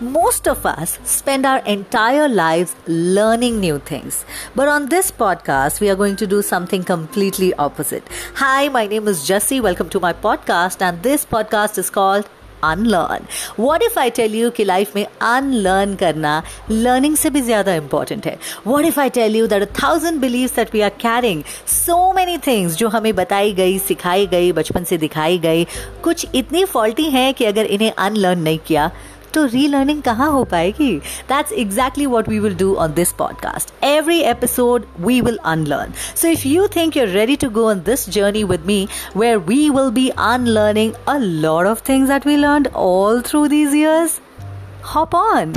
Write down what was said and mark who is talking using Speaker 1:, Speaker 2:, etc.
Speaker 1: Most of us spend our entire lives learning new things. But on this podcast, we are going to do something completely opposite. Hi, my name is Jessie. Welcome to my podcast. And this podcast is called unlearn what if I tell you कि life में unlearn करना learning से भी ज्यादा important है what if I tell you that thousand believe that we are carrying so many things जो हमें बताई गई सिखाई गई बचपन से दिखाई गई कुछ इतनी फॉल्टी हैं कि अगर इन्हें अनलर्न नहीं किया तो रीलर्निंग कहाँ हो पाएगी that's exactly what we will do on this podcast every episode we will unlearn so if you think you're ready to go on this journey with me where we will be unlearning a lot of things that we learn all through these years hop on